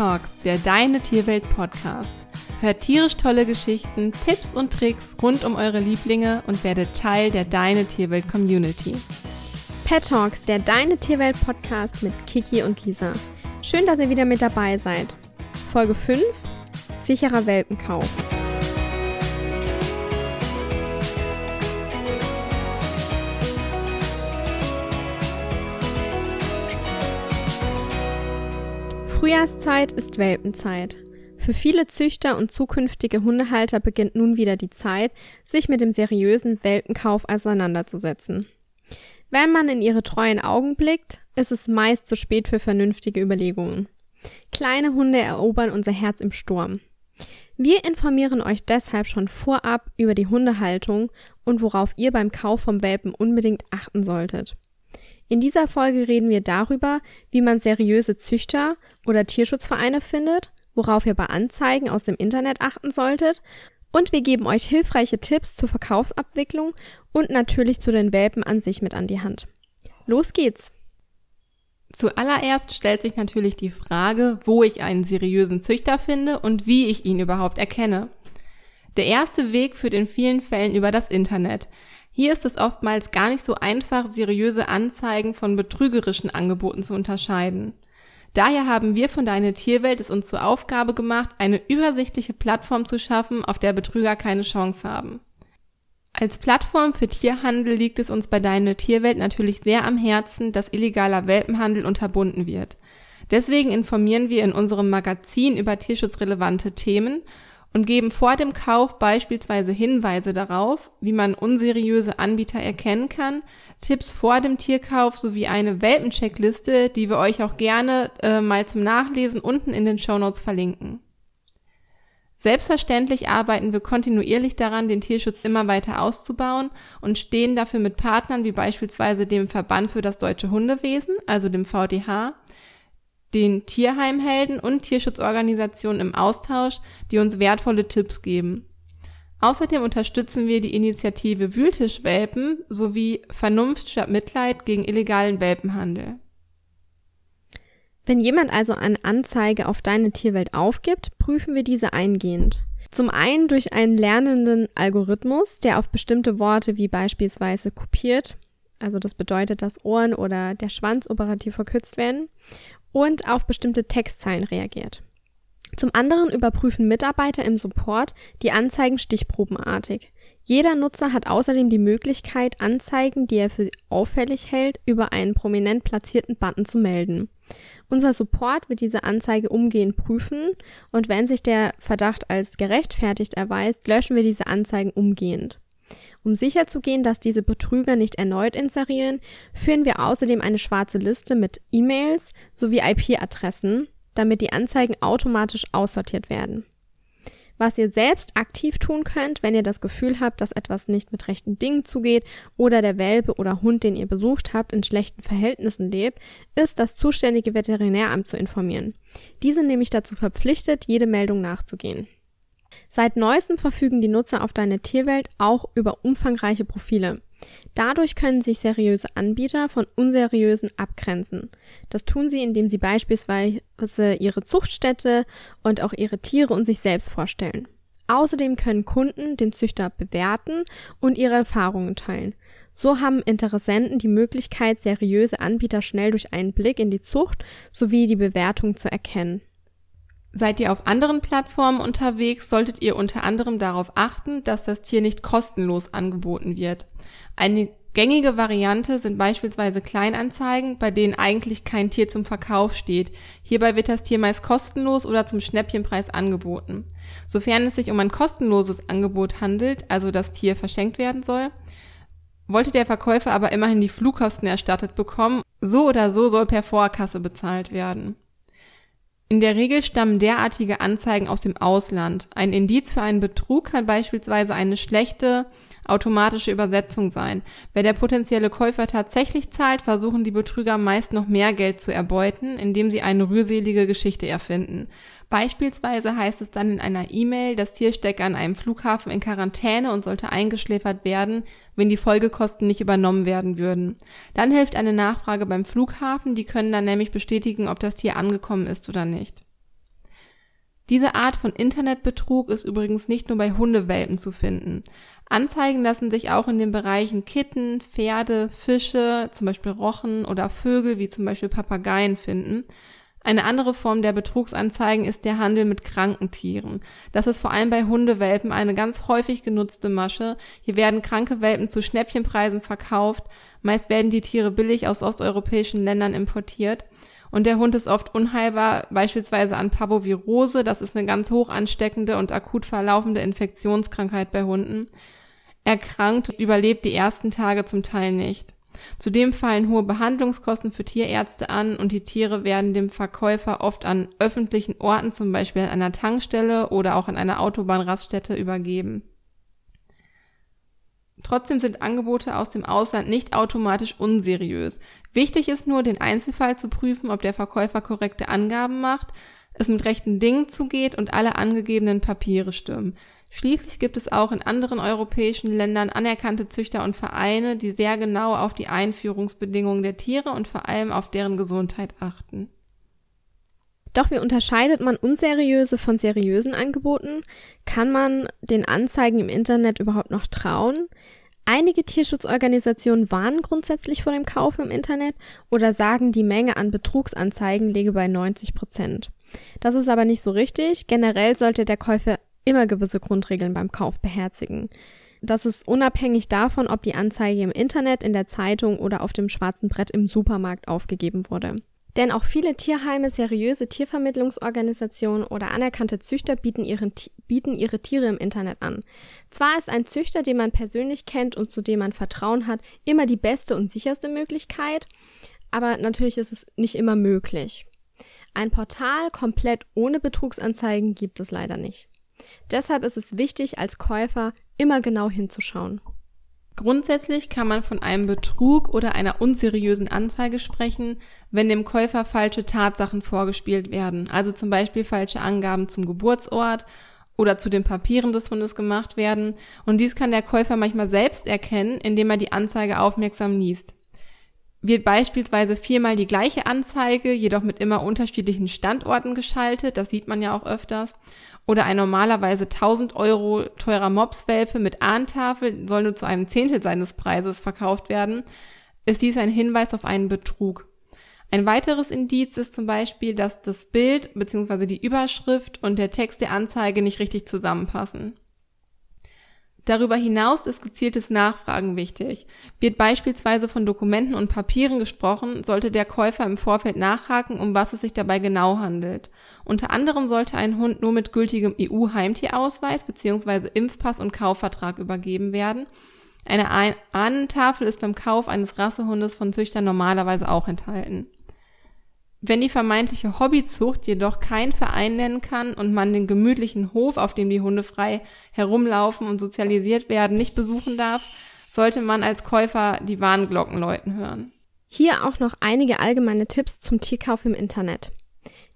Talks, der Deine Tierwelt Podcast. Hört tierisch tolle Geschichten, Tipps und Tricks rund um eure Lieblinge und werdet Teil der Deine Tierwelt Community. Pet Talks, der Deine Tierwelt Podcast mit Kiki und Lisa. Schön, dass ihr wieder mit dabei seid. Folge 5: Sicherer Welpenkauf. Frühjahrszeit ist Welpenzeit. Für viele Züchter und zukünftige Hundehalter beginnt nun wieder die Zeit, sich mit dem seriösen Welpenkauf auseinanderzusetzen. Wenn man in ihre treuen Augen blickt, ist es meist zu spät für vernünftige Überlegungen. Kleine Hunde erobern unser Herz im Sturm. Wir informieren euch deshalb schon vorab über die Hundehaltung und worauf ihr beim Kauf vom Welpen unbedingt achten solltet. In dieser Folge reden wir darüber, wie man seriöse Züchter oder Tierschutzvereine findet, worauf ihr bei Anzeigen aus dem Internet achten solltet und wir geben euch hilfreiche Tipps zur Verkaufsabwicklung und natürlich zu den Welpen an sich mit an die Hand. Los geht's! Zuallererst stellt sich natürlich die Frage, wo ich einen seriösen Züchter finde und wie ich ihn überhaupt erkenne. Der erste Weg führt in vielen Fällen über das Internet. Hier ist es oftmals gar nicht so einfach, seriöse Anzeigen von betrügerischen Angeboten zu unterscheiden. Daher haben wir von Deine Tierwelt es uns zur Aufgabe gemacht, eine übersichtliche Plattform zu schaffen, auf der Betrüger keine Chance haben. Als Plattform für Tierhandel liegt es uns bei Deine Tierwelt natürlich sehr am Herzen, dass illegaler Welpenhandel unterbunden wird. Deswegen informieren wir in unserem Magazin über tierschutzrelevante Themen und geben vor dem Kauf beispielsweise Hinweise darauf, wie man unseriöse Anbieter erkennen kann, Tipps vor dem Tierkauf sowie eine Welpencheckliste, die wir euch auch gerne äh, mal zum Nachlesen unten in den Shownotes verlinken. Selbstverständlich arbeiten wir kontinuierlich daran, den Tierschutz immer weiter auszubauen und stehen dafür mit Partnern wie beispielsweise dem Verband für das deutsche Hundewesen, also dem VDH, den Tierheimhelden und Tierschutzorganisationen im Austausch, die uns wertvolle Tipps geben. Außerdem unterstützen wir die Initiative Wühltischwelpen sowie Vernunft statt Mitleid gegen illegalen Welpenhandel. Wenn jemand also eine Anzeige auf deine Tierwelt aufgibt, prüfen wir diese eingehend. Zum einen durch einen lernenden Algorithmus, der auf bestimmte Worte wie beispielsweise kopiert, also das bedeutet, dass Ohren oder der Schwanz operativ verkürzt werden, und auf bestimmte Textzeilen reagiert. Zum anderen überprüfen Mitarbeiter im Support die Anzeigen stichprobenartig. Jeder Nutzer hat außerdem die Möglichkeit, Anzeigen, die er für auffällig hält, über einen prominent platzierten Button zu melden. Unser Support wird diese Anzeige umgehend prüfen und wenn sich der Verdacht als gerechtfertigt erweist, löschen wir diese Anzeigen umgehend. Um sicherzugehen, dass diese Betrüger nicht erneut inserieren, führen wir außerdem eine schwarze Liste mit E-Mails sowie IP-Adressen, damit die Anzeigen automatisch aussortiert werden. Was ihr selbst aktiv tun könnt, wenn ihr das Gefühl habt, dass etwas nicht mit rechten Dingen zugeht oder der Welpe oder Hund, den ihr besucht habt, in schlechten Verhältnissen lebt, ist das zuständige Veterinäramt zu informieren. Diese nämlich dazu verpflichtet, jede Meldung nachzugehen. Seit neuestem verfügen die Nutzer auf Deine Tierwelt auch über umfangreiche Profile. Dadurch können sich seriöse Anbieter von unseriösen abgrenzen. Das tun sie, indem sie beispielsweise ihre Zuchtstätte und auch ihre Tiere und sich selbst vorstellen. Außerdem können Kunden den Züchter bewerten und ihre Erfahrungen teilen. So haben Interessenten die Möglichkeit, seriöse Anbieter schnell durch einen Blick in die Zucht sowie die Bewertung zu erkennen. Seid ihr auf anderen Plattformen unterwegs, solltet ihr unter anderem darauf achten, dass das Tier nicht kostenlos angeboten wird. Eine gängige Variante sind beispielsweise Kleinanzeigen, bei denen eigentlich kein Tier zum Verkauf steht. Hierbei wird das Tier meist kostenlos oder zum Schnäppchenpreis angeboten. Sofern es sich um ein kostenloses Angebot handelt, also das Tier verschenkt werden soll, wollte der Verkäufer aber immerhin die Flugkosten erstattet bekommen, so oder so soll per Vorkasse bezahlt werden. In der Regel stammen derartige Anzeigen aus dem Ausland. Ein Indiz für einen Betrug kann beispielsweise eine schlechte automatische Übersetzung sein. Wenn der potenzielle Käufer tatsächlich zahlt, versuchen die Betrüger meist noch mehr Geld zu erbeuten, indem sie eine rührselige Geschichte erfinden. Beispielsweise heißt es dann in einer E-Mail, das Tier stecke an einem Flughafen in Quarantäne und sollte eingeschläfert werden, wenn die Folgekosten nicht übernommen werden würden. Dann hilft eine Nachfrage beim Flughafen, die können dann nämlich bestätigen, ob das Tier angekommen ist oder nicht. Diese Art von Internetbetrug ist übrigens nicht nur bei Hundewelpen zu finden. Anzeigen lassen sich auch in den Bereichen Kitten, Pferde, Fische, zum Beispiel Rochen oder Vögel wie zum Beispiel Papageien finden. Eine andere Form der Betrugsanzeigen ist der Handel mit kranken Tieren. Das ist vor allem bei Hundewelpen eine ganz häufig genutzte Masche. Hier werden kranke Welpen zu Schnäppchenpreisen verkauft. Meist werden die Tiere billig aus osteuropäischen Ländern importiert. Und der Hund ist oft unheilbar, beispielsweise an Parvovirose. Das ist eine ganz hoch ansteckende und akut verlaufende Infektionskrankheit bei Hunden. Erkrankt und überlebt die ersten Tage zum Teil nicht. Zudem fallen hohe Behandlungskosten für Tierärzte an und die Tiere werden dem Verkäufer oft an öffentlichen Orten, zum Beispiel an einer Tankstelle oder auch an einer Autobahnraststätte übergeben. Trotzdem sind Angebote aus dem Ausland nicht automatisch unseriös. Wichtig ist nur, den Einzelfall zu prüfen, ob der Verkäufer korrekte Angaben macht, es mit rechten Dingen zugeht und alle angegebenen Papiere stimmen. Schließlich gibt es auch in anderen europäischen Ländern anerkannte Züchter und Vereine, die sehr genau auf die Einführungsbedingungen der Tiere und vor allem auf deren Gesundheit achten. Doch wie unterscheidet man unseriöse von seriösen Angeboten? Kann man den Anzeigen im Internet überhaupt noch trauen? Einige Tierschutzorganisationen warnen grundsätzlich vor dem Kauf im Internet oder sagen, die Menge an Betrugsanzeigen liege bei 90 Prozent. Das ist aber nicht so richtig. Generell sollte der Käufer immer gewisse Grundregeln beim Kauf beherzigen. Das ist unabhängig davon, ob die Anzeige im Internet, in der Zeitung oder auf dem schwarzen Brett im Supermarkt aufgegeben wurde. Denn auch viele Tierheime, seriöse Tiervermittlungsorganisationen oder anerkannte Züchter bieten, ihren, bieten ihre Tiere im Internet an. Zwar ist ein Züchter, den man persönlich kennt und zu dem man Vertrauen hat, immer die beste und sicherste Möglichkeit, aber natürlich ist es nicht immer möglich. Ein Portal komplett ohne Betrugsanzeigen gibt es leider nicht. Deshalb ist es wichtig, als Käufer immer genau hinzuschauen. Grundsätzlich kann man von einem Betrug oder einer unseriösen Anzeige sprechen, wenn dem Käufer falsche Tatsachen vorgespielt werden, also zum Beispiel falsche Angaben zum Geburtsort oder zu den Papieren des Hundes gemacht werden. Und dies kann der Käufer manchmal selbst erkennen, indem er die Anzeige aufmerksam liest. Wird beispielsweise viermal die gleiche Anzeige, jedoch mit immer unterschiedlichen Standorten geschaltet, das sieht man ja auch öfters, oder ein normalerweise 1000 Euro teurer Mopswelpe mit Ahntafel soll nur zu einem Zehntel seines Preises verkauft werden, ist dies ein Hinweis auf einen Betrug. Ein weiteres Indiz ist zum Beispiel, dass das Bild bzw. die Überschrift und der Text der Anzeige nicht richtig zusammenpassen. Darüber hinaus ist gezieltes Nachfragen wichtig. Wird beispielsweise von Dokumenten und Papieren gesprochen, sollte der Käufer im Vorfeld nachhaken, um was es sich dabei genau handelt. Unter anderem sollte ein Hund nur mit gültigem EU-Heimtierausweis bzw. Impfpass und Kaufvertrag übergeben werden. Eine Ahnentafel ist beim Kauf eines Rassehundes von Züchtern normalerweise auch enthalten. Wenn die vermeintliche Hobbyzucht jedoch kein Verein nennen kann und man den gemütlichen Hof, auf dem die Hunde frei herumlaufen und sozialisiert werden, nicht besuchen darf, sollte man als Käufer die Warnglocken läuten hören. Hier auch noch einige allgemeine Tipps zum Tierkauf im Internet.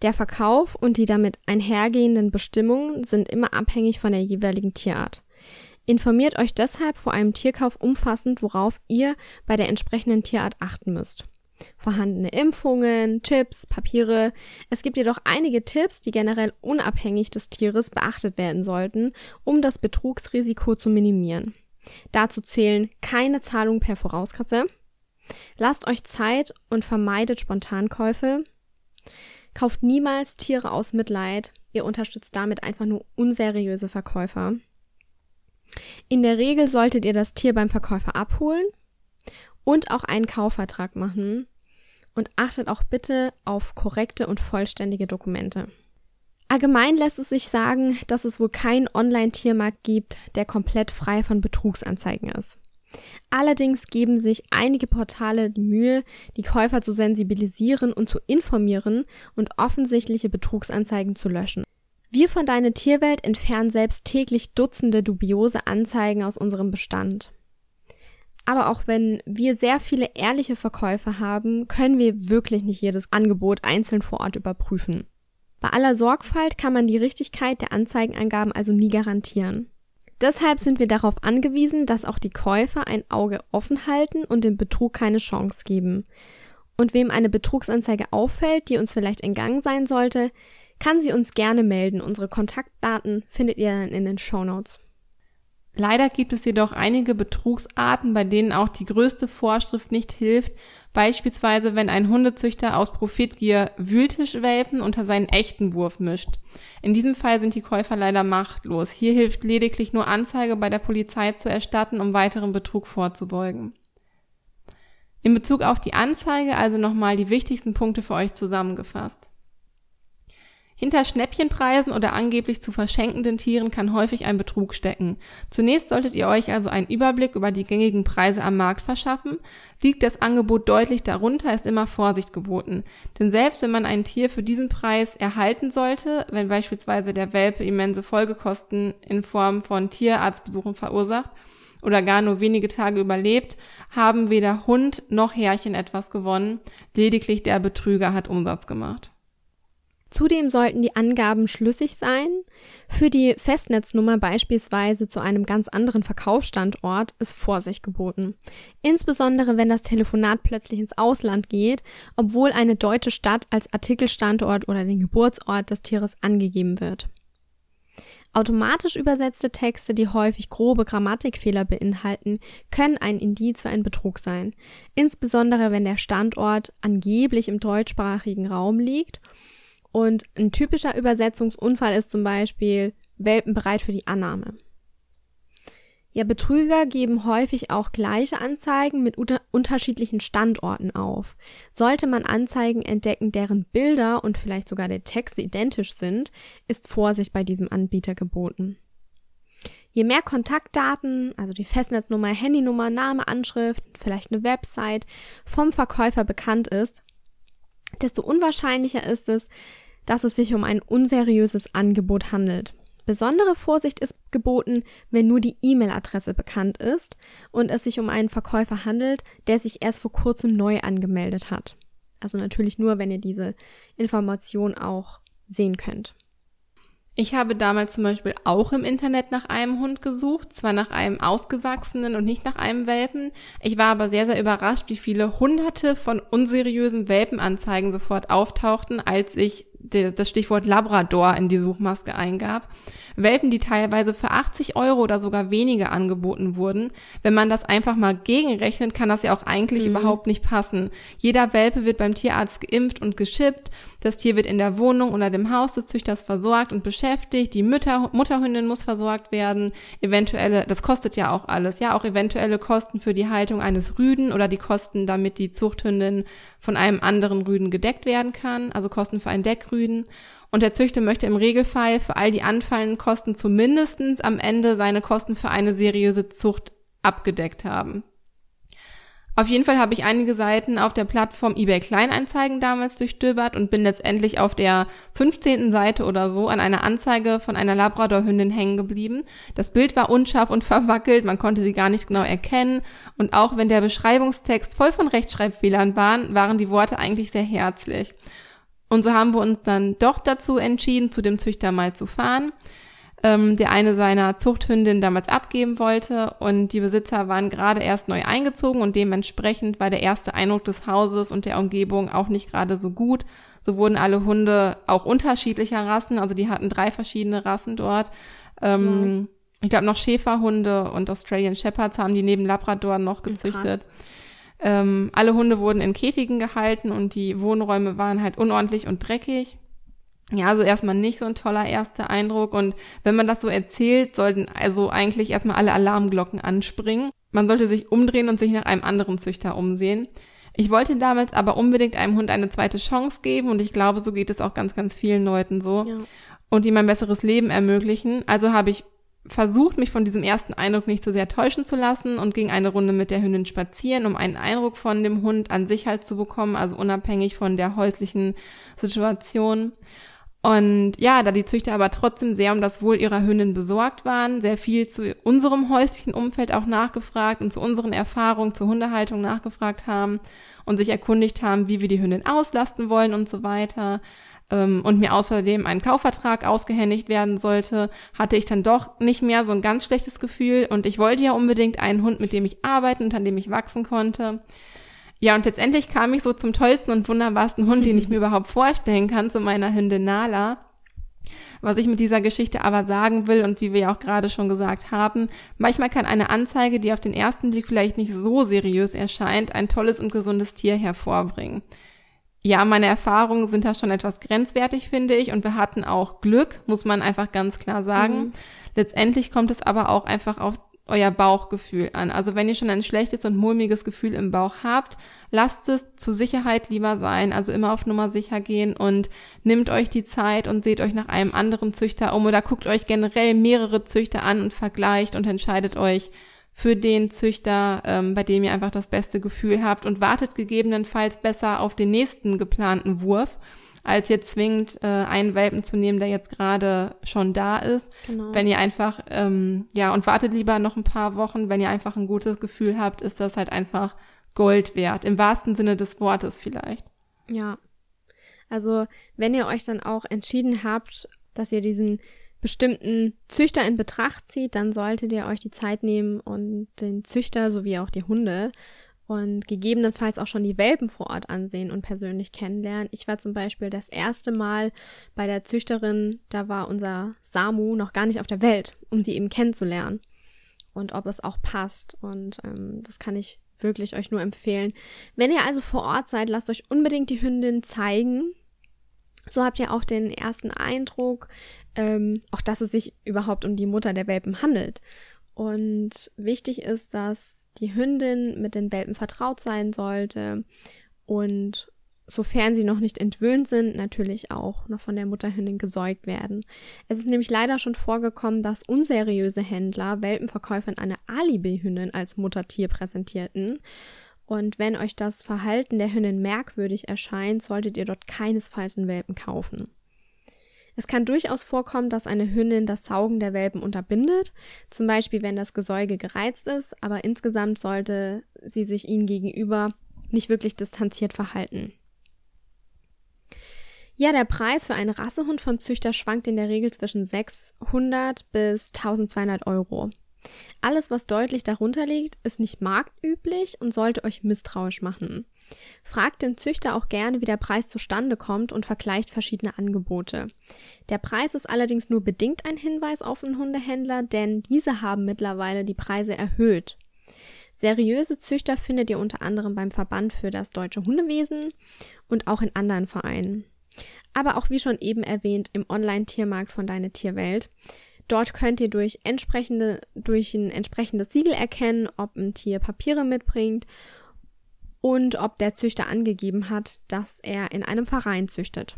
Der Verkauf und die damit einhergehenden Bestimmungen sind immer abhängig von der jeweiligen Tierart. Informiert euch deshalb vor einem Tierkauf umfassend, worauf ihr bei der entsprechenden Tierart achten müsst vorhandene Impfungen, Chips, Papiere. Es gibt jedoch einige Tipps, die generell unabhängig des Tieres beachtet werden sollten, um das Betrugsrisiko zu minimieren. Dazu zählen keine Zahlung per Vorauskasse. Lasst euch Zeit und vermeidet Spontankäufe. Kauft niemals Tiere aus Mitleid. Ihr unterstützt damit einfach nur unseriöse Verkäufer. In der Regel solltet ihr das Tier beim Verkäufer abholen und auch einen Kaufvertrag machen. Und achtet auch bitte auf korrekte und vollständige Dokumente. Allgemein lässt es sich sagen, dass es wohl keinen Online-Tiermarkt gibt, der komplett frei von Betrugsanzeigen ist. Allerdings geben sich einige Portale die Mühe, die Käufer zu sensibilisieren und zu informieren und offensichtliche Betrugsanzeigen zu löschen. Wir von Deine Tierwelt entfernen selbst täglich Dutzende dubiose Anzeigen aus unserem Bestand. Aber auch wenn wir sehr viele ehrliche Verkäufer haben, können wir wirklich nicht jedes Angebot einzeln vor Ort überprüfen. Bei aller Sorgfalt kann man die Richtigkeit der Anzeigenangaben also nie garantieren. Deshalb sind wir darauf angewiesen, dass auch die Käufer ein Auge offen halten und dem Betrug keine Chance geben. Und wem eine Betrugsanzeige auffällt, die uns vielleicht entgangen sein sollte, kann sie uns gerne melden. Unsere Kontaktdaten findet ihr dann in den Show Notes. Leider gibt es jedoch einige Betrugsarten, bei denen auch die größte Vorschrift nicht hilft, beispielsweise wenn ein Hundezüchter aus Profitgier Wühltischwelpen unter seinen echten Wurf mischt. In diesem Fall sind die Käufer leider machtlos. Hier hilft lediglich nur Anzeige bei der Polizei zu erstatten, um weiteren Betrug vorzubeugen. In Bezug auf die Anzeige also nochmal die wichtigsten Punkte für euch zusammengefasst. Hinter Schnäppchenpreisen oder angeblich zu verschenkenden Tieren kann häufig ein Betrug stecken. Zunächst solltet ihr euch also einen Überblick über die gängigen Preise am Markt verschaffen. Liegt das Angebot deutlich darunter, ist immer Vorsicht geboten. Denn selbst wenn man ein Tier für diesen Preis erhalten sollte, wenn beispielsweise der Welpe immense Folgekosten in Form von Tierarztbesuchen verursacht oder gar nur wenige Tage überlebt, haben weder Hund noch Herrchen etwas gewonnen, lediglich der Betrüger hat Umsatz gemacht. Zudem sollten die Angaben schlüssig sein. Für die Festnetznummer beispielsweise zu einem ganz anderen Verkaufsstandort ist Vorsicht geboten. Insbesondere wenn das Telefonat plötzlich ins Ausland geht, obwohl eine deutsche Stadt als Artikelstandort oder den Geburtsort des Tieres angegeben wird. Automatisch übersetzte Texte, die häufig grobe Grammatikfehler beinhalten, können ein Indiz für einen Betrug sein. Insbesondere wenn der Standort angeblich im deutschsprachigen Raum liegt und ein typischer Übersetzungsunfall ist zum Beispiel Welpen bereit für die Annahme. Ja, Betrüger geben häufig auch gleiche Anzeigen mit unter unterschiedlichen Standorten auf. Sollte man Anzeigen entdecken, deren Bilder und vielleicht sogar der Text identisch sind, ist Vorsicht bei diesem Anbieter geboten. Je mehr Kontaktdaten, also die Festnetznummer, Handynummer, Name, Anschrift, vielleicht eine Website vom Verkäufer bekannt ist, desto unwahrscheinlicher ist es, dass es sich um ein unseriöses Angebot handelt. Besondere Vorsicht ist geboten, wenn nur die E-Mail-Adresse bekannt ist und es sich um einen Verkäufer handelt, der sich erst vor kurzem neu angemeldet hat. Also natürlich nur, wenn ihr diese Information auch sehen könnt. Ich habe damals zum Beispiel auch im Internet nach einem Hund gesucht, zwar nach einem ausgewachsenen und nicht nach einem Welpen. Ich war aber sehr, sehr überrascht, wie viele hunderte von unseriösen Welpenanzeigen sofort auftauchten, als ich das Stichwort Labrador in die Suchmaske eingab. Welpen, die teilweise für 80 Euro oder sogar weniger angeboten wurden. Wenn man das einfach mal gegenrechnet, kann das ja auch eigentlich mhm. überhaupt nicht passen. Jeder Welpe wird beim Tierarzt geimpft und geschippt. Das Tier wird in der Wohnung oder dem Haus des Züchters versorgt und beschäftigt. Die Mütter, Mutterhündin muss versorgt werden. Eventuelle, das kostet ja auch alles. Ja, auch eventuelle Kosten für die Haltung eines Rüden oder die Kosten, damit die Zuchthündin von einem anderen Rüden gedeckt werden kann. Also Kosten für ein Deckrüden. Und der Züchter möchte im Regelfall für all die anfallenden Kosten zumindestens am Ende seine Kosten für eine seriöse Zucht abgedeckt haben. Auf jeden Fall habe ich einige Seiten auf der Plattform eBay Kleinanzeigen damals durchstöbert und bin letztendlich auf der 15. Seite oder so an einer Anzeige von einer Labradorhündin hängen geblieben. Das Bild war unscharf und verwackelt, man konnte sie gar nicht genau erkennen und auch wenn der Beschreibungstext voll von Rechtschreibfehlern war, waren die Worte eigentlich sehr herzlich. Und so haben wir uns dann doch dazu entschieden, zu dem Züchter mal zu fahren, ähm, der eine seiner Zuchthündin damals abgeben wollte. Und die Besitzer waren gerade erst neu eingezogen und dementsprechend war der erste Eindruck des Hauses und der Umgebung auch nicht gerade so gut. So wurden alle Hunde auch unterschiedlicher Rassen, also die hatten drei verschiedene Rassen dort. Ähm, ja. Ich glaube noch Schäferhunde und Australian Shepherds haben die neben Labrador noch gezüchtet. Krass. Ähm, alle Hunde wurden in Käfigen gehalten und die Wohnräume waren halt unordentlich und dreckig. Ja, also erstmal nicht so ein toller erster Eindruck. Und wenn man das so erzählt, sollten also eigentlich erstmal alle Alarmglocken anspringen. Man sollte sich umdrehen und sich nach einem anderen Züchter umsehen. Ich wollte damals aber unbedingt einem Hund eine zweite Chance geben und ich glaube, so geht es auch ganz, ganz vielen Leuten so. Ja. Und ihm ein besseres Leben ermöglichen. Also habe ich versucht, mich von diesem ersten Eindruck nicht so sehr täuschen zu lassen und ging eine Runde mit der Hündin spazieren, um einen Eindruck von dem Hund an sich halt zu bekommen, also unabhängig von der häuslichen Situation. Und ja, da die Züchter aber trotzdem sehr um das Wohl ihrer Hündin besorgt waren, sehr viel zu unserem häuslichen Umfeld auch nachgefragt und zu unseren Erfahrungen zur Hundehaltung nachgefragt haben und sich erkundigt haben, wie wir die Hündin auslasten wollen und so weiter, ähm, und mir außerdem ein Kaufvertrag ausgehändigt werden sollte, hatte ich dann doch nicht mehr so ein ganz schlechtes Gefühl und ich wollte ja unbedingt einen Hund, mit dem ich arbeiten und an dem ich wachsen konnte. Ja, und letztendlich kam ich so zum tollsten und wunderbarsten Hund, den ich mir überhaupt vorstellen kann, zu meiner Hündin Nala. Was ich mit dieser Geschichte aber sagen will und wie wir ja auch gerade schon gesagt haben, manchmal kann eine Anzeige, die auf den ersten Blick vielleicht nicht so seriös erscheint, ein tolles und gesundes Tier hervorbringen. Ja, meine Erfahrungen sind da schon etwas grenzwertig, finde ich, und wir hatten auch Glück, muss man einfach ganz klar sagen. Mhm. Letztendlich kommt es aber auch einfach auf euer Bauchgefühl an. Also wenn ihr schon ein schlechtes und mulmiges Gefühl im Bauch habt, lasst es zur Sicherheit lieber sein. Also immer auf Nummer sicher gehen und nimmt euch die Zeit und seht euch nach einem anderen Züchter um oder guckt euch generell mehrere Züchter an und vergleicht und entscheidet euch für den Züchter, ähm, bei dem ihr einfach das beste Gefühl habt und wartet gegebenenfalls besser auf den nächsten geplanten Wurf als jetzt zwingend äh, einen Welpen zu nehmen, der jetzt gerade schon da ist. Genau. Wenn ihr einfach, ähm, ja, und wartet lieber noch ein paar Wochen, wenn ihr einfach ein gutes Gefühl habt, ist das halt einfach Gold wert. Im wahrsten Sinne des Wortes vielleicht. Ja. Also, wenn ihr euch dann auch entschieden habt, dass ihr diesen bestimmten Züchter in Betracht zieht, dann solltet ihr euch die Zeit nehmen und den Züchter sowie auch die Hunde und gegebenenfalls auch schon die Welpen vor Ort ansehen und persönlich kennenlernen. Ich war zum Beispiel das erste Mal bei der Züchterin, da war unser Samu noch gar nicht auf der Welt, um sie eben kennenzulernen und ob es auch passt. Und ähm, das kann ich wirklich euch nur empfehlen. Wenn ihr also vor Ort seid, lasst euch unbedingt die Hündin zeigen. So habt ihr auch den ersten Eindruck, ähm, auch dass es sich überhaupt um die Mutter der Welpen handelt. Und wichtig ist, dass die Hündin mit den Welpen vertraut sein sollte und sofern sie noch nicht entwöhnt sind, natürlich auch noch von der Mutterhündin gesäugt werden. Es ist nämlich leider schon vorgekommen, dass unseriöse Händler Welpenverkäufern eine Alibi-Hündin als Muttertier präsentierten. Und wenn euch das Verhalten der Hündin merkwürdig erscheint, solltet ihr dort keinesfalls einen Welpen kaufen. Es kann durchaus vorkommen, dass eine Hündin das Saugen der Welpen unterbindet, zum Beispiel wenn das Gesäuge gereizt ist, aber insgesamt sollte sie sich ihnen gegenüber nicht wirklich distanziert verhalten. Ja, der Preis für einen Rassehund vom Züchter schwankt in der Regel zwischen 600 bis 1200 Euro. Alles, was deutlich darunter liegt, ist nicht marktüblich und sollte euch misstrauisch machen. Fragt den Züchter auch gerne, wie der Preis zustande kommt und vergleicht verschiedene Angebote. Der Preis ist allerdings nur bedingt ein Hinweis auf einen Hundehändler, denn diese haben mittlerweile die Preise erhöht. Seriöse Züchter findet ihr unter anderem beim Verband für das deutsche Hundewesen und auch in anderen Vereinen. Aber auch wie schon eben erwähnt im Online-Tiermarkt von Deine Tierwelt. Dort könnt ihr durch entsprechende, durch ein entsprechendes Siegel erkennen, ob ein Tier Papiere mitbringt und ob der Züchter angegeben hat, dass er in einem Verein züchtet.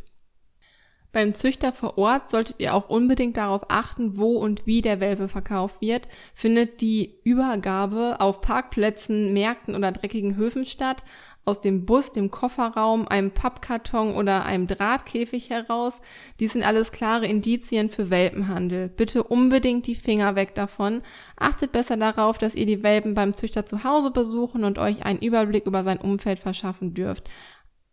Beim Züchter vor Ort solltet ihr auch unbedingt darauf achten, wo und wie der Welpe verkauft wird. Findet die Übergabe auf Parkplätzen, Märkten oder dreckigen Höfen statt, aus dem Bus, dem Kofferraum, einem Pappkarton oder einem Drahtkäfig heraus. Dies sind alles klare Indizien für Welpenhandel. Bitte unbedingt die Finger weg davon. Achtet besser darauf, dass ihr die Welpen beim Züchter zu Hause besuchen und euch einen Überblick über sein Umfeld verschaffen dürft.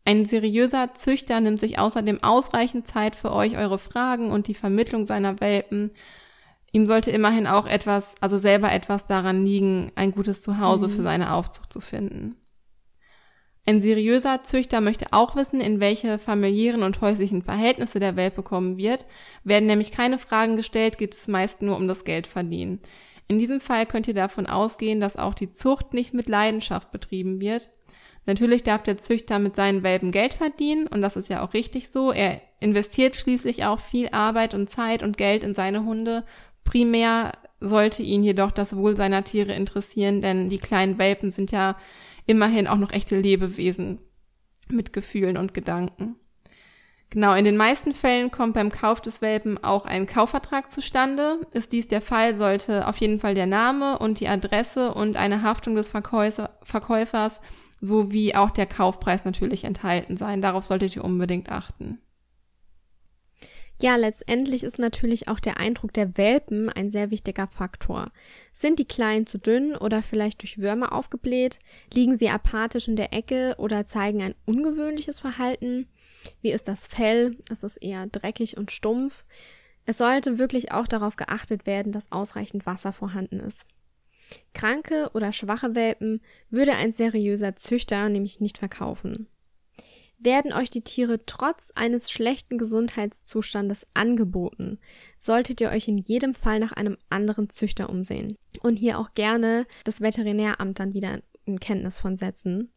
Ein seriöser Züchter nimmt sich außerdem ausreichend Zeit für euch, eure Fragen und die Vermittlung seiner Welpen. Ihm sollte immerhin auch etwas, also selber etwas daran liegen, ein gutes Zuhause mhm. für seine Aufzucht zu finden. Ein seriöser Züchter möchte auch wissen, in welche familiären und häuslichen Verhältnisse der Welpe kommen wird. Werden nämlich keine Fragen gestellt, geht es meist nur um das Geldverdienen. In diesem Fall könnt ihr davon ausgehen, dass auch die Zucht nicht mit Leidenschaft betrieben wird. Natürlich darf der Züchter mit seinen Welpen Geld verdienen und das ist ja auch richtig so. Er investiert schließlich auch viel Arbeit und Zeit und Geld in seine Hunde. Primär sollte ihn jedoch das Wohl seiner Tiere interessieren, denn die kleinen Welpen sind ja immerhin auch noch echte Lebewesen mit Gefühlen und Gedanken. Genau, in den meisten Fällen kommt beim Kauf des Welpen auch ein Kaufvertrag zustande. Ist dies der Fall, sollte auf jeden Fall der Name und die Adresse und eine Haftung des Verkäufer, Verkäufers sowie auch der Kaufpreis natürlich enthalten sein. Darauf solltet ihr unbedingt achten. Ja, letztendlich ist natürlich auch der Eindruck der Welpen ein sehr wichtiger Faktor. Sind die Kleinen zu dünn oder vielleicht durch Würmer aufgebläht? Liegen sie apathisch in der Ecke oder zeigen ein ungewöhnliches Verhalten? Wie ist das Fell? Ist es eher dreckig und stumpf? Es sollte wirklich auch darauf geachtet werden, dass ausreichend Wasser vorhanden ist. Kranke oder schwache Welpen würde ein seriöser Züchter nämlich nicht verkaufen. Werden euch die Tiere trotz eines schlechten Gesundheitszustandes angeboten, solltet ihr euch in jedem Fall nach einem anderen Züchter umsehen und hier auch gerne das Veterinäramt dann wieder in Kenntnis von setzen.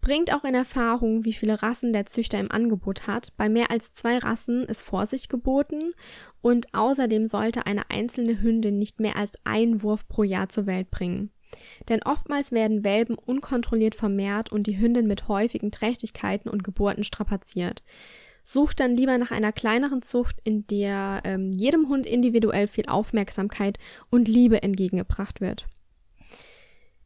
Bringt auch in Erfahrung, wie viele Rassen der Züchter im Angebot hat. Bei mehr als zwei Rassen ist Vorsicht geboten und außerdem sollte eine einzelne Hündin nicht mehr als einen Wurf pro Jahr zur Welt bringen. Denn oftmals werden Welpen unkontrolliert vermehrt und die Hündin mit häufigen Trächtigkeiten und Geburten strapaziert. Sucht dann lieber nach einer kleineren Zucht, in der ähm, jedem Hund individuell viel Aufmerksamkeit und Liebe entgegengebracht wird.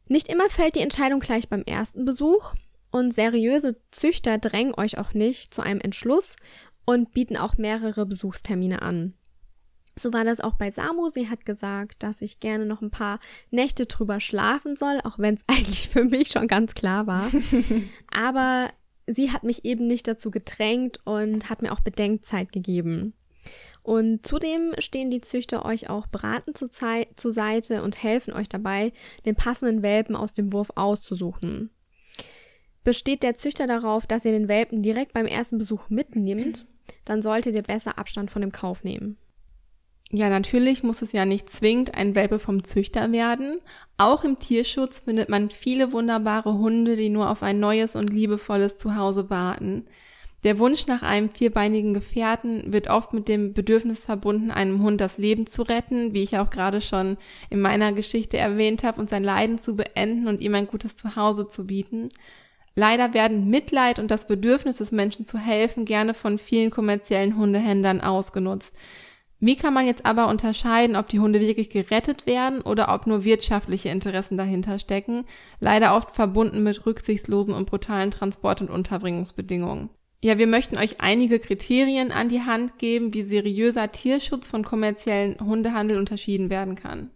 Nicht immer fällt die Entscheidung gleich beim ersten Besuch und seriöse Züchter drängen euch auch nicht zu einem Entschluss und bieten auch mehrere Besuchstermine an. So war das auch bei Samu. Sie hat gesagt, dass ich gerne noch ein paar Nächte drüber schlafen soll, auch wenn es eigentlich für mich schon ganz klar war. Aber sie hat mich eben nicht dazu gedrängt und hat mir auch Bedenkzeit gegeben. Und zudem stehen die Züchter euch auch beratend zur, zur Seite und helfen euch dabei, den passenden Welpen aus dem Wurf auszusuchen. Besteht der Züchter darauf, dass ihr den Welpen direkt beim ersten Besuch mitnimmt, dann solltet ihr besser Abstand von dem Kauf nehmen. Ja, natürlich muss es ja nicht zwingend ein Welpe vom Züchter werden. Auch im Tierschutz findet man viele wunderbare Hunde, die nur auf ein neues und liebevolles Zuhause warten. Der Wunsch nach einem vierbeinigen Gefährten wird oft mit dem Bedürfnis verbunden, einem Hund das Leben zu retten, wie ich auch gerade schon in meiner Geschichte erwähnt habe, und sein Leiden zu beenden und ihm ein gutes Zuhause zu bieten. Leider werden Mitleid und das Bedürfnis des Menschen zu helfen gerne von vielen kommerziellen Hundehändlern ausgenutzt. Wie kann man jetzt aber unterscheiden, ob die Hunde wirklich gerettet werden oder ob nur wirtschaftliche Interessen dahinter stecken, leider oft verbunden mit rücksichtslosen und brutalen Transport- und Unterbringungsbedingungen. Ja, wir möchten euch einige Kriterien an die Hand geben, wie seriöser Tierschutz von kommerziellen Hundehandel unterschieden werden kann.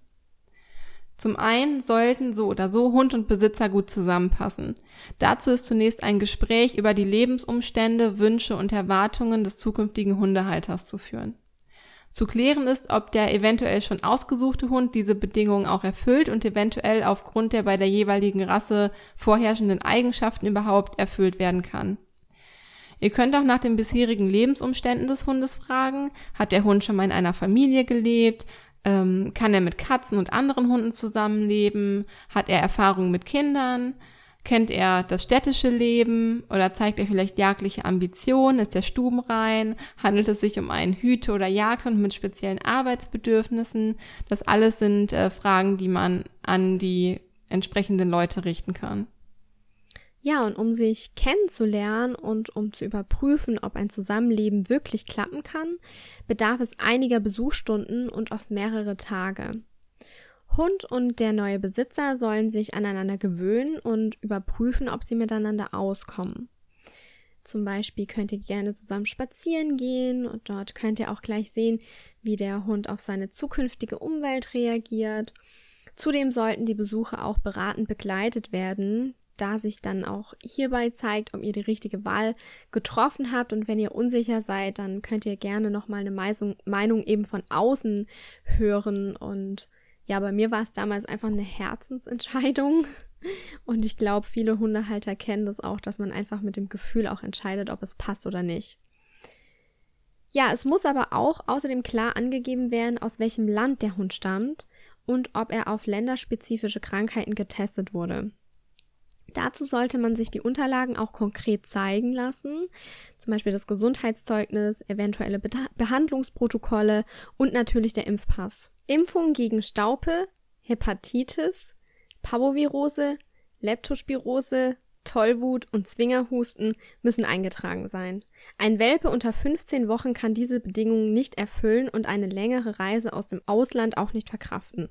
Zum einen sollten so oder so Hund und Besitzer gut zusammenpassen. Dazu ist zunächst ein Gespräch über die Lebensumstände, Wünsche und Erwartungen des zukünftigen Hundehalters zu führen. Zu klären ist, ob der eventuell schon ausgesuchte Hund diese Bedingungen auch erfüllt und eventuell aufgrund der bei der jeweiligen Rasse vorherrschenden Eigenschaften überhaupt erfüllt werden kann. Ihr könnt auch nach den bisherigen Lebensumständen des Hundes fragen. Hat der Hund schon mal in einer Familie gelebt? Ähm, kann er mit Katzen und anderen Hunden zusammenleben? Hat er Erfahrungen mit Kindern? Kennt er das städtische Leben oder zeigt er vielleicht jagdliche Ambitionen? Ist er stubenrein? Handelt es sich um einen Hüte- oder Jagdhund mit speziellen Arbeitsbedürfnissen? Das alles sind äh, Fragen, die man an die entsprechenden Leute richten kann. Ja, und um sich kennenzulernen und um zu überprüfen, ob ein Zusammenleben wirklich klappen kann, bedarf es einiger Besuchsstunden und oft mehrere Tage. Hund und der neue Besitzer sollen sich aneinander gewöhnen und überprüfen, ob sie miteinander auskommen. Zum Beispiel könnt ihr gerne zusammen spazieren gehen und dort könnt ihr auch gleich sehen, wie der Hund auf seine zukünftige Umwelt reagiert. Zudem sollten die Besuche auch beratend begleitet werden, da sich dann auch hierbei zeigt, ob ihr die richtige Wahl getroffen habt. Und wenn ihr unsicher seid, dann könnt ihr gerne nochmal eine Meinung eben von außen hören und ja, bei mir war es damals einfach eine Herzensentscheidung. Und ich glaube, viele Hundehalter kennen das auch, dass man einfach mit dem Gefühl auch entscheidet, ob es passt oder nicht. Ja, es muss aber auch außerdem klar angegeben werden, aus welchem Land der Hund stammt und ob er auf länderspezifische Krankheiten getestet wurde. Dazu sollte man sich die Unterlagen auch konkret zeigen lassen, zum Beispiel das Gesundheitszeugnis, eventuelle Be Behandlungsprotokolle und natürlich der Impfpass. Impfungen gegen Staupe, Hepatitis, Parvovirose, Leptospirose, Tollwut und Zwingerhusten müssen eingetragen sein. Ein Welpe unter 15 Wochen kann diese Bedingungen nicht erfüllen und eine längere Reise aus dem Ausland auch nicht verkraften.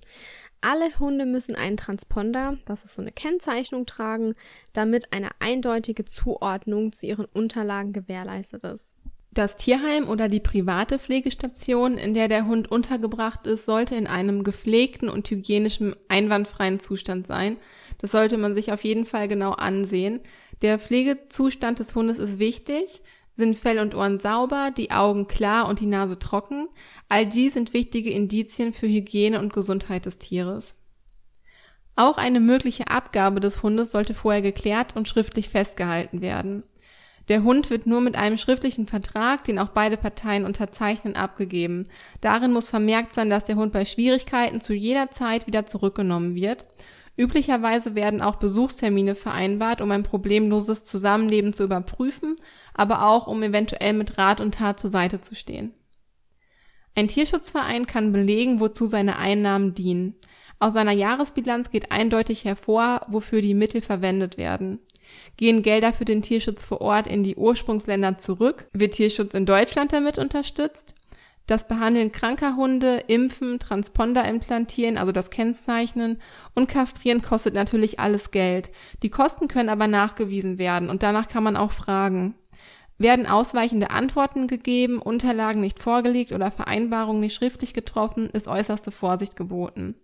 Alle Hunde müssen einen Transponder, das ist so eine Kennzeichnung, tragen, damit eine eindeutige Zuordnung zu ihren Unterlagen gewährleistet ist. Das Tierheim oder die private Pflegestation, in der der Hund untergebracht ist, sollte in einem gepflegten und hygienischen einwandfreien Zustand sein. Das sollte man sich auf jeden Fall genau ansehen. Der Pflegezustand des Hundes ist wichtig. Sind Fell und Ohren sauber, die Augen klar und die Nase trocken? All dies sind wichtige Indizien für Hygiene und Gesundheit des Tieres. Auch eine mögliche Abgabe des Hundes sollte vorher geklärt und schriftlich festgehalten werden. Der Hund wird nur mit einem schriftlichen Vertrag, den auch beide Parteien unterzeichnen, abgegeben. Darin muss vermerkt sein, dass der Hund bei Schwierigkeiten zu jeder Zeit wieder zurückgenommen wird. Üblicherweise werden auch Besuchstermine vereinbart, um ein problemloses Zusammenleben zu überprüfen, aber auch um eventuell mit Rat und Tat zur Seite zu stehen. Ein Tierschutzverein kann belegen, wozu seine Einnahmen dienen. Aus seiner Jahresbilanz geht eindeutig hervor, wofür die Mittel verwendet werden. Gehen Gelder für den Tierschutz vor Ort in die Ursprungsländer zurück? Wird Tierschutz in Deutschland damit unterstützt? Das Behandeln kranker Hunde, Impfen, Transponder implantieren, also das Kennzeichnen und Kastrieren kostet natürlich alles Geld. Die Kosten können aber nachgewiesen werden und danach kann man auch fragen. Werden ausweichende Antworten gegeben, Unterlagen nicht vorgelegt oder Vereinbarungen nicht schriftlich getroffen, ist äußerste Vorsicht geboten.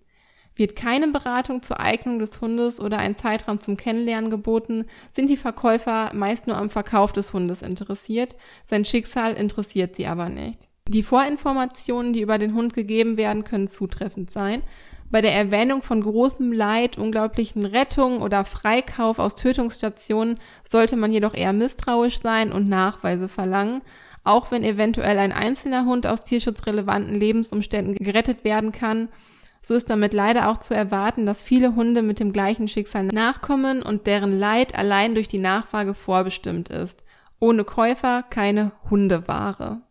Wird keine Beratung zur Eignung des Hundes oder ein Zeitraum zum Kennenlernen geboten, sind die Verkäufer meist nur am Verkauf des Hundes interessiert, sein Schicksal interessiert sie aber nicht. Die Vorinformationen, die über den Hund gegeben werden, können zutreffend sein. Bei der Erwähnung von großem Leid, unglaublichen Rettungen oder Freikauf aus Tötungsstationen sollte man jedoch eher misstrauisch sein und Nachweise verlangen, auch wenn eventuell ein einzelner Hund aus tierschutzrelevanten Lebensumständen gerettet werden kann. So ist damit leider auch zu erwarten, dass viele Hunde mit dem gleichen Schicksal nachkommen und deren Leid allein durch die Nachfrage vorbestimmt ist. Ohne Käufer keine Hundeware.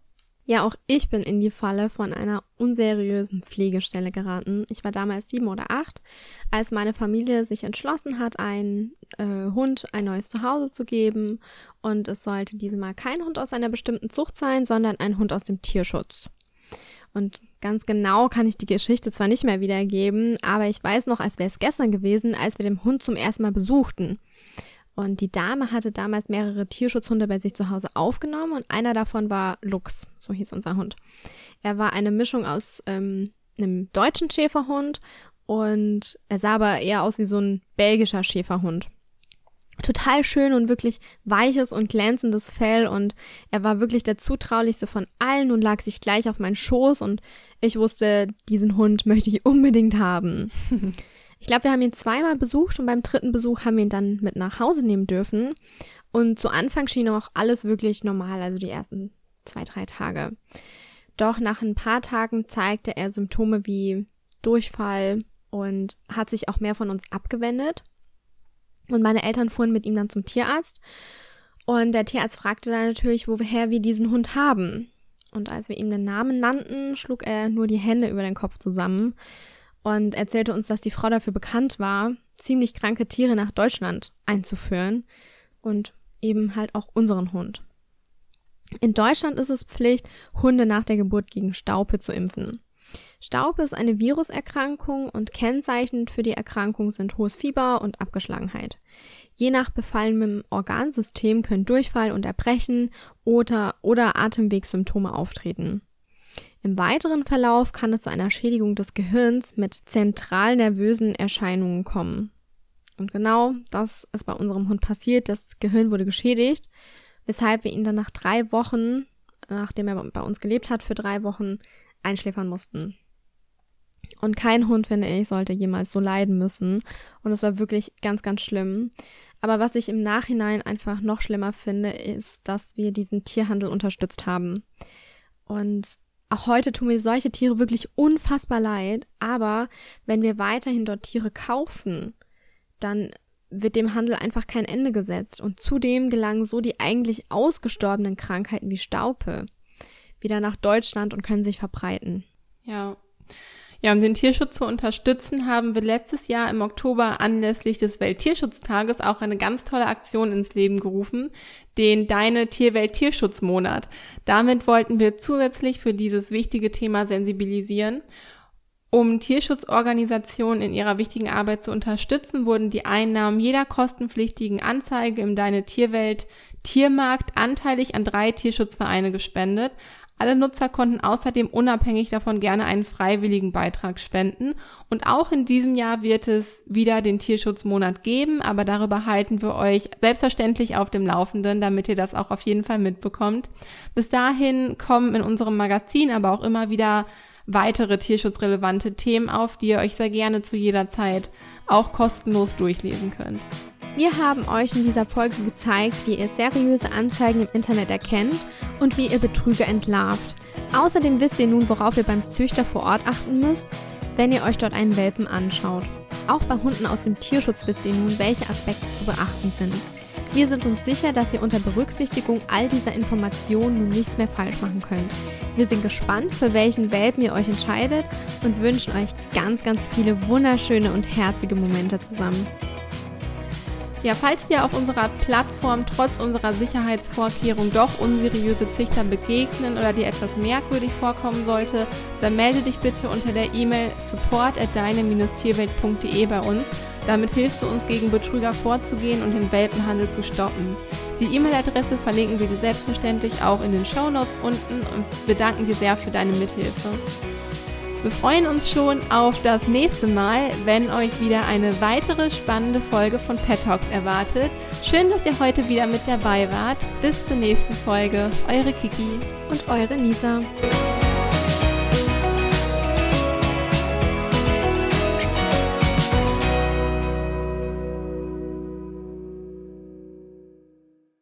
Ja, auch ich bin in die Falle von einer unseriösen Pflegestelle geraten. Ich war damals sieben oder acht, als meine Familie sich entschlossen hat, einen äh, Hund ein neues Zuhause zu geben. Und es sollte diesmal kein Hund aus einer bestimmten Zucht sein, sondern ein Hund aus dem Tierschutz. Und ganz genau kann ich die Geschichte zwar nicht mehr wiedergeben, aber ich weiß noch, als wäre es gestern gewesen, als wir den Hund zum ersten Mal besuchten. Und die Dame hatte damals mehrere Tierschutzhunde bei sich zu Hause aufgenommen und einer davon war Lux, so hieß unser Hund. Er war eine Mischung aus ähm, einem deutschen Schäferhund und er sah aber eher aus wie so ein belgischer Schäferhund. Total schön und wirklich weiches und glänzendes Fell und er war wirklich der zutraulichste von allen und lag sich gleich auf meinen Schoß und ich wusste, diesen Hund möchte ich unbedingt haben. Ich glaube, wir haben ihn zweimal besucht und beim dritten Besuch haben wir ihn dann mit nach Hause nehmen dürfen. Und zu Anfang schien auch alles wirklich normal, also die ersten zwei, drei Tage. Doch nach ein paar Tagen zeigte er Symptome wie Durchfall und hat sich auch mehr von uns abgewendet. Und meine Eltern fuhren mit ihm dann zum Tierarzt. Und der Tierarzt fragte dann natürlich, woher wir diesen Hund haben. Und als wir ihm den Namen nannten, schlug er nur die Hände über den Kopf zusammen und erzählte uns, dass die Frau dafür bekannt war, ziemlich kranke Tiere nach Deutschland einzuführen und eben halt auch unseren Hund. In Deutschland ist es Pflicht, Hunde nach der Geburt gegen Staupe zu impfen. Staupe ist eine Viruserkrankung und kennzeichnend für die Erkrankung sind hohes Fieber und Abgeschlagenheit. Je nach befallenem Organsystem können Durchfall und Erbrechen oder, oder Atemwegssymptome auftreten. Im weiteren Verlauf kann es zu einer Schädigung des Gehirns mit zentralnervösen Erscheinungen kommen. Und genau das ist bei unserem Hund passiert. Das Gehirn wurde geschädigt, weshalb wir ihn dann nach drei Wochen, nachdem er bei uns gelebt hat, für drei Wochen einschläfern mussten. Und kein Hund, finde ich, sollte jemals so leiden müssen. Und es war wirklich ganz, ganz schlimm. Aber was ich im Nachhinein einfach noch schlimmer finde, ist, dass wir diesen Tierhandel unterstützt haben. Und auch heute tun mir solche Tiere wirklich unfassbar leid, aber wenn wir weiterhin dort Tiere kaufen, dann wird dem Handel einfach kein Ende gesetzt. Und zudem gelangen so die eigentlich ausgestorbenen Krankheiten wie Staupe wieder nach Deutschland und können sich verbreiten. Ja, ja, um den Tierschutz zu unterstützen, haben wir letztes Jahr im Oktober anlässlich des Welttierschutztages auch eine ganz tolle Aktion ins Leben gerufen, den Deine Tierwelt Tierschutzmonat. Damit wollten wir zusätzlich für dieses wichtige Thema sensibilisieren. Um Tierschutzorganisationen in ihrer wichtigen Arbeit zu unterstützen, wurden die Einnahmen jeder kostenpflichtigen Anzeige im Deine Tierwelt Tiermarkt anteilig an drei Tierschutzvereine gespendet. Alle Nutzer konnten außerdem unabhängig davon gerne einen freiwilligen Beitrag spenden. Und auch in diesem Jahr wird es wieder den Tierschutzmonat geben, aber darüber halten wir euch selbstverständlich auf dem Laufenden, damit ihr das auch auf jeden Fall mitbekommt. Bis dahin kommen in unserem Magazin aber auch immer wieder weitere tierschutzrelevante Themen auf, die ihr euch sehr gerne zu jeder Zeit auch kostenlos durchlesen könnt. Wir haben euch in dieser Folge gezeigt, wie ihr seriöse Anzeigen im Internet erkennt und wie ihr Betrüger entlarvt. Außerdem wisst ihr nun, worauf ihr beim Züchter vor Ort achten müsst, wenn ihr euch dort einen Welpen anschaut. Auch bei Hunden aus dem Tierschutz wisst ihr nun, welche Aspekte zu beachten sind. Wir sind uns sicher, dass ihr unter Berücksichtigung all dieser Informationen nun nichts mehr falsch machen könnt. Wir sind gespannt, für welchen Welpen ihr euch entscheidet und wünschen euch ganz, ganz viele wunderschöne und herzige Momente zusammen. Ja, falls dir auf unserer Plattform trotz unserer Sicherheitsvorkehrung doch unseriöse Züchter begegnen oder dir etwas merkwürdig vorkommen sollte, dann melde dich bitte unter der E-Mail support at deine-tierwelt.de bei uns. Damit hilfst du uns gegen Betrüger vorzugehen und den Welpenhandel zu stoppen. Die E-Mail-Adresse verlinken wir dir selbstverständlich auch in den Show Notes unten und bedanken dir sehr für deine Mithilfe. Wir freuen uns schon auf das nächste Mal, wenn euch wieder eine weitere spannende Folge von Pet Talks erwartet. Schön, dass ihr heute wieder mit dabei wart. Bis zur nächsten Folge. Eure Kiki und eure Lisa.